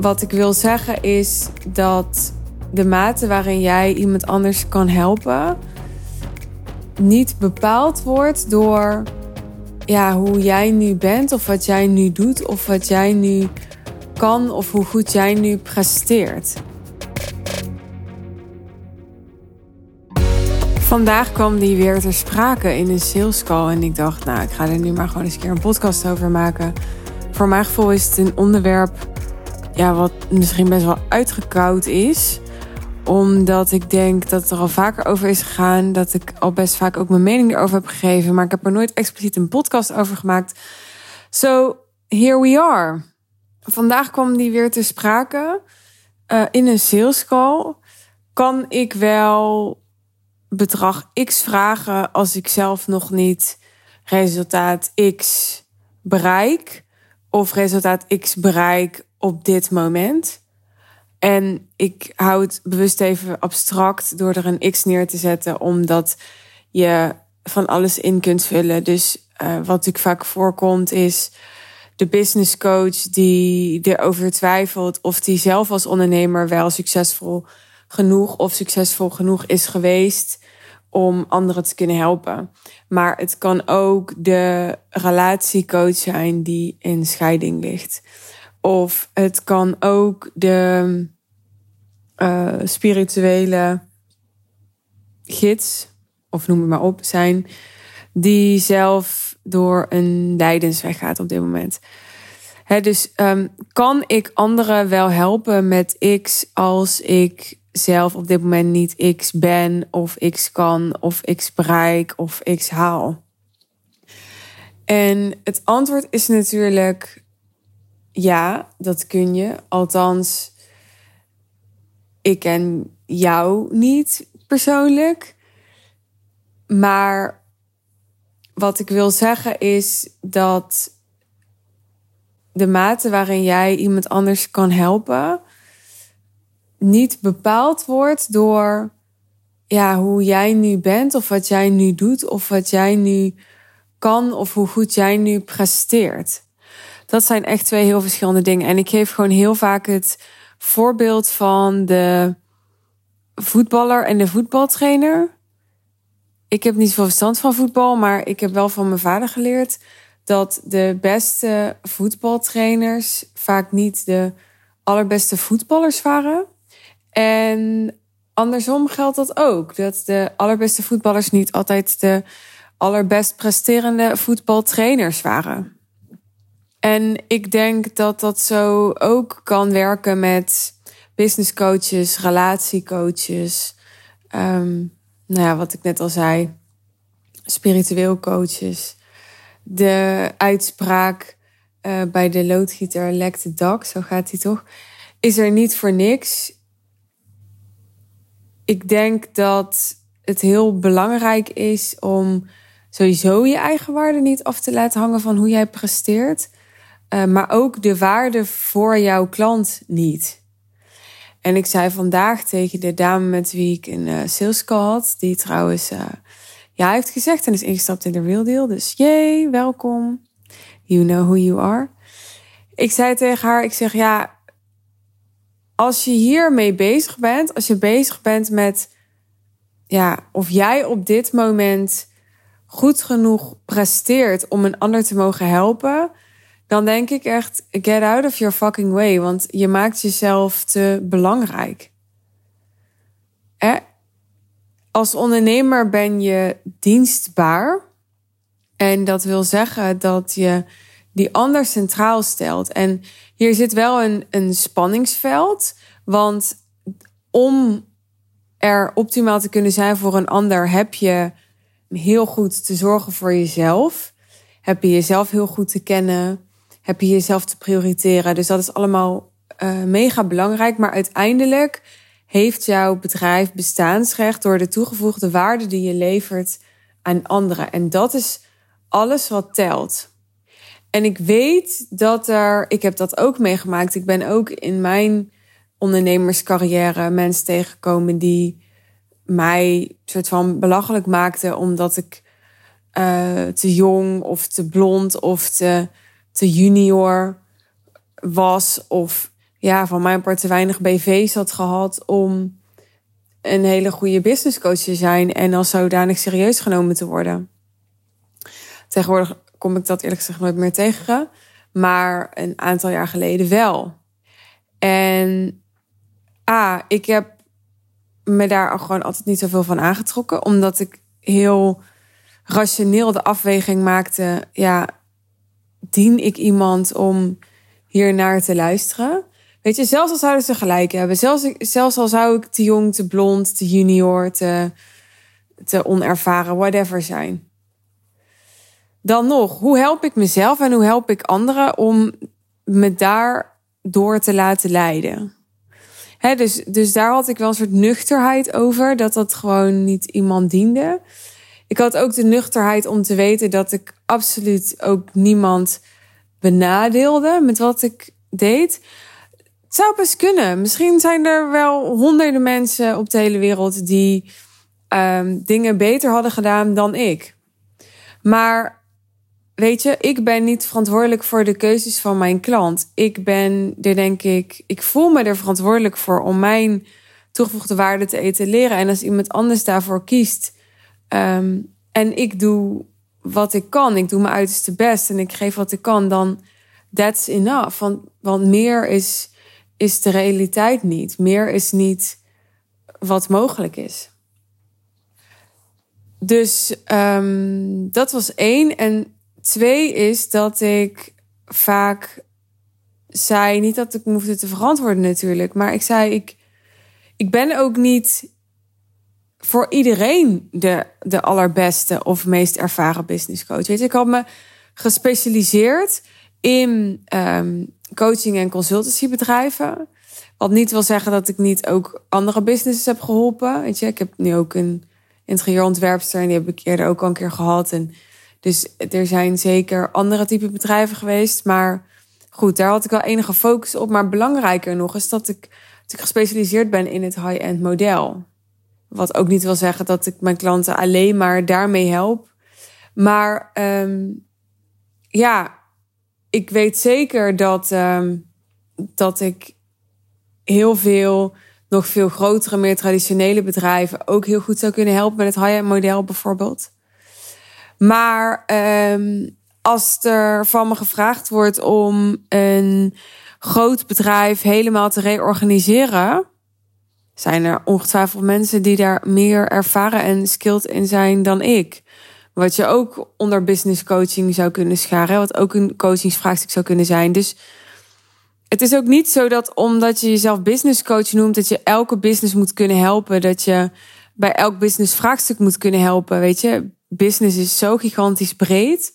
Wat ik wil zeggen is dat de mate waarin jij iemand anders kan helpen niet bepaald wordt door ja, hoe jij nu bent of wat jij nu doet of wat jij nu kan of hoe goed jij nu presteert. Vandaag kwam die weer ter sprake in een sales call en ik dacht, nou, ik ga er nu maar gewoon eens een keer een podcast over maken. Voor mijn gevoel is het een onderwerp ja, wat misschien best wel uitgekoud is omdat ik denk dat er al vaker over is gegaan. Dat ik al best vaak ook mijn mening erover heb gegeven. Maar ik heb er nooit expliciet een podcast over gemaakt. So, here we are. Vandaag kwam die weer te sprake. Uh, in een sales call. Kan ik wel bedrag X vragen als ik zelf nog niet resultaat X bereik? Of resultaat X bereik op dit moment? En ik hou het bewust even abstract door er een x neer te zetten, omdat je van alles in kunt vullen. Dus uh, wat natuurlijk vaak voorkomt is de business coach die erover twijfelt of die zelf als ondernemer wel succesvol genoeg of succesvol genoeg is geweest om anderen te kunnen helpen. Maar het kan ook de relatiecoach zijn die in scheiding ligt. Of het kan ook de uh, spirituele gids, of noem het maar op, zijn, die zelf door een lijdensweg gaat op dit moment. He, dus um, kan ik anderen wel helpen met X als ik zelf op dit moment niet X ben, of X kan, of X bereik, of X haal? En het antwoord is natuurlijk ja, dat kun je. Althans, ik ken jou niet persoonlijk. Maar wat ik wil zeggen is dat de mate waarin jij iemand anders kan helpen niet bepaald wordt door ja, hoe jij nu bent of wat jij nu doet of wat jij nu kan of hoe goed jij nu presteert. Dat zijn echt twee heel verschillende dingen. En ik geef gewoon heel vaak het voorbeeld van de voetballer en de voetbaltrainer. Ik heb niet zoveel verstand van voetbal, maar ik heb wel van mijn vader geleerd dat de beste voetbaltrainers vaak niet de allerbeste voetballers waren. En andersom geldt dat ook. Dat de allerbeste voetballers niet altijd de allerbest presterende voetbaltrainers waren. En ik denk dat dat zo ook kan werken met business coaches, relatiecoaches. Um, nou ja, wat ik net al zei, spiritueel coaches. De uitspraak uh, bij de loodgieter lekt het dak, zo gaat hij toch, is er niet voor niks. Ik denk dat het heel belangrijk is om sowieso je eigen waarde niet af te laten hangen van hoe jij presteert. Uh, maar ook de waarde voor jouw klant niet. En ik zei vandaag tegen de dame met wie ik een uh, sales call had, die trouwens uh, ja heeft gezegd en is ingestapt in de Real Deal. Dus yay, welkom. You know who you are. Ik zei tegen haar, ik zeg ja, als je hiermee bezig bent, als je bezig bent met ja, of jij op dit moment goed genoeg presteert om een ander te mogen helpen, dan denk ik echt, get out of your fucking way. Want je maakt jezelf te belangrijk. Als ondernemer ben je dienstbaar. En dat wil zeggen dat je die ander centraal stelt. En hier zit wel een, een spanningsveld. Want om er optimaal te kunnen zijn voor een ander, heb je heel goed te zorgen voor jezelf. Heb je jezelf heel goed te kennen heb je jezelf te prioriteren. Dus dat is allemaal uh, mega belangrijk. Maar uiteindelijk heeft jouw bedrijf bestaansrecht door de toegevoegde waarde die je levert aan anderen. En dat is alles wat telt. En ik weet dat er, ik heb dat ook meegemaakt. Ik ben ook in mijn ondernemerscarrière mensen tegengekomen die mij soort van belachelijk maakten omdat ik uh, te jong of te blond of te te junior was of ja, van mijn part te weinig BV's had gehad om een hele goede businesscoach te zijn en als zodanig serieus genomen te worden. Tegenwoordig kom ik dat eerlijk gezegd nooit meer tegen, maar een aantal jaar geleden wel. En ah, ik heb me daar gewoon altijd niet zoveel van aangetrokken, omdat ik heel rationeel de afweging maakte: ja, dien ik iemand om hier naar te luisteren? Weet je, zelfs al zouden ze gelijk hebben, zelfs, zelfs al zou ik te jong, te blond, te junior, te, te onervaren, whatever zijn. Dan nog, hoe help ik mezelf en hoe help ik anderen om me daar door te laten leiden? dus, dus daar had ik wel een soort nuchterheid over, dat dat gewoon niet iemand diende. Ik had ook de nuchterheid om te weten dat ik absoluut ook niemand benadeelde met wat ik deed. Het zou best kunnen. Misschien zijn er wel honderden mensen op de hele wereld die um, dingen beter hadden gedaan dan ik. Maar weet je, ik ben niet verantwoordelijk voor de keuzes van mijn klant. Ik ben er denk ik, ik voel me er verantwoordelijk voor om mijn toegevoegde waarde te etaleren. En als iemand anders daarvoor kiest um, en ik doe wat ik kan, ik doe mijn uiterste best en ik geef wat ik kan, dan that's enough. Want, want meer is, is de realiteit niet. Meer is niet wat mogelijk is. Dus um, dat was één. En twee is dat ik vaak zei, niet dat ik me hoefde te verantwoorden natuurlijk, maar ik zei, ik, ik ben ook niet voor iedereen de, de allerbeste of meest ervaren business coach. Weet je, ik had me gespecialiseerd in um, coaching en consultancybedrijven. Wat niet wil zeggen dat ik niet ook andere businesses heb geholpen. Weet je, ik heb nu ook een interieurontwerpster en die heb ik eerder ook al een keer gehad. En dus er zijn zeker andere type bedrijven geweest. Maar goed, daar had ik wel enige focus op. Maar belangrijker nog is dat ik, dat ik gespecialiseerd ben in het high-end model. Wat ook niet wil zeggen dat ik mijn klanten alleen maar daarmee help. Maar um, ja, ik weet zeker dat, um, dat ik heel veel, nog veel grotere, meer traditionele bedrijven ook heel goed zou kunnen helpen met het high-end model bijvoorbeeld. Maar um, als er van me gevraagd wordt om een groot bedrijf helemaal te reorganiseren, zijn er ongetwijfeld mensen die daar meer ervaren en skilled in zijn dan ik. Wat je ook onder business coaching zou kunnen scharen. Wat ook een coachingsvraagstuk zou kunnen zijn. Dus het is ook niet zo dat omdat je jezelf business coach noemt, dat je elke business moet kunnen helpen. Dat je bij elk business vraagstuk moet kunnen helpen. Weet je, business is zo gigantisch breed.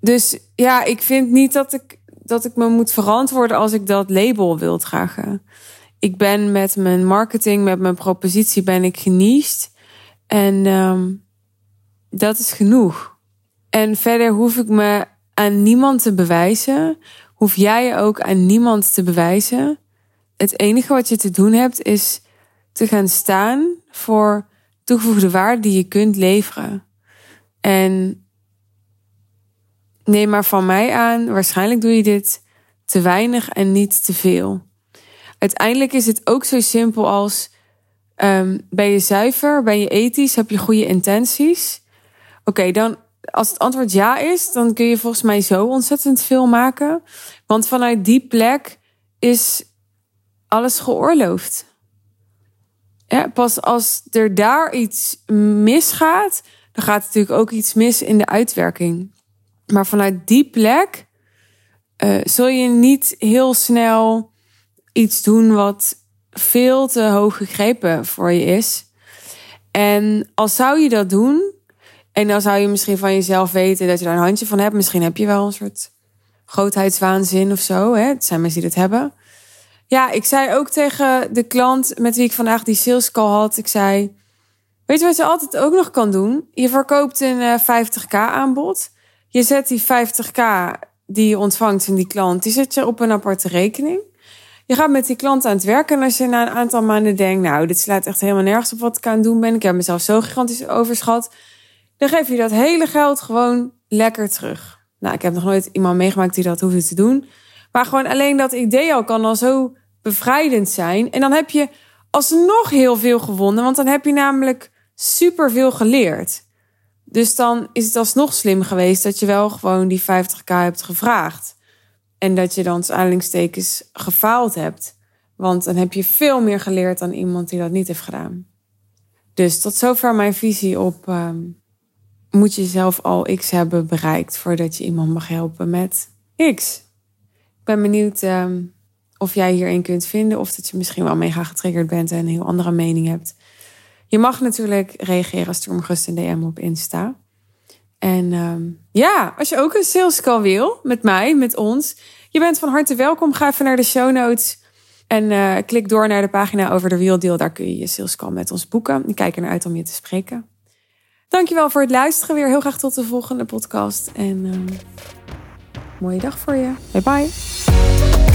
Dus ja, ik vind niet dat ik, dat ik me moet verantwoorden als ik dat label wil dragen. Ik ben met mijn marketing, met mijn propositie, ben ik geniest. En um, dat is genoeg. En verder hoef ik me aan niemand te bewijzen. Hoef jij ook aan niemand te bewijzen. Het enige wat je te doen hebt is te gaan staan voor toegevoegde waarde die je kunt leveren. En neem maar van mij aan, waarschijnlijk doe je dit te weinig en niet te veel. Uiteindelijk is het ook zo simpel als: um, ben je zuiver, ben je ethisch, heb je goede intenties? Oké, dan als het antwoord ja is, dan kun je volgens mij zo ontzettend veel maken. Want vanuit die plek is alles geoorloofd. Pas als er daar iets misgaat, dan gaat natuurlijk ook iets mis in de uitwerking. Maar vanuit die plek uh, zul je niet heel snel iets doen wat veel te hoog gegrepen voor je is. En als zou je dat doen, en dan zou je misschien van jezelf weten dat je daar een handje van hebt. Misschien heb je wel een soort grootheidswaanzin of zo. Hè? Het zijn mensen die dat hebben. Ja, ik zei ook tegen de klant met wie ik vandaag die sales call had. Ik zei, weet je wat je altijd ook nog kan doen? Je verkoopt een 50k eh, aanbod. Je zet die 50k die je ontvangt van die klant, die zet je op een aparte rekening. Je gaat met die klant aan het werken. En als je na een aantal maanden denkt, nou, dit slaat echt helemaal nergens op wat ik aan het doen ben. Ik heb mezelf zo gigantisch overschat dan geef je dat hele geld gewoon lekker terug. Nou, ik heb nog nooit iemand meegemaakt die dat hoefde te doen. Maar gewoon alleen dat idee al kan al zo bevrijdend zijn. En dan heb je alsnog heel veel gewonnen, want dan heb je namelijk superveel geleerd. Dus dan is het alsnog slim geweest dat je wel gewoon die 50k hebt gevraagd. En dat je dan aanhalingstekens gefaald hebt. Want dan heb je veel meer geleerd dan iemand die dat niet heeft gedaan. Dus tot zover mijn visie op ehm, moet je zelf al X hebben bereikt voordat je iemand mag helpen met X. Ik ben benieuwd ehm, of jij hierin kunt vinden of dat je misschien wel mega getriggerd bent en een heel andere mening hebt. Je mag natuurlijk reageren als er omgust een DM op Insta. En ehm, ja, als je ook een sales call wil met mij, met ons, je bent van harte welkom. Ga even naar de show notes en uh, klik door naar de pagina over de Real Deal. Daar kun je je sales call met ons boeken. Ik kijk er naar uit om je te spreken. Dankjewel voor het luisteren. Weer heel graag tot de volgende podcast. En uh, mooie dag voor je. Bye bye.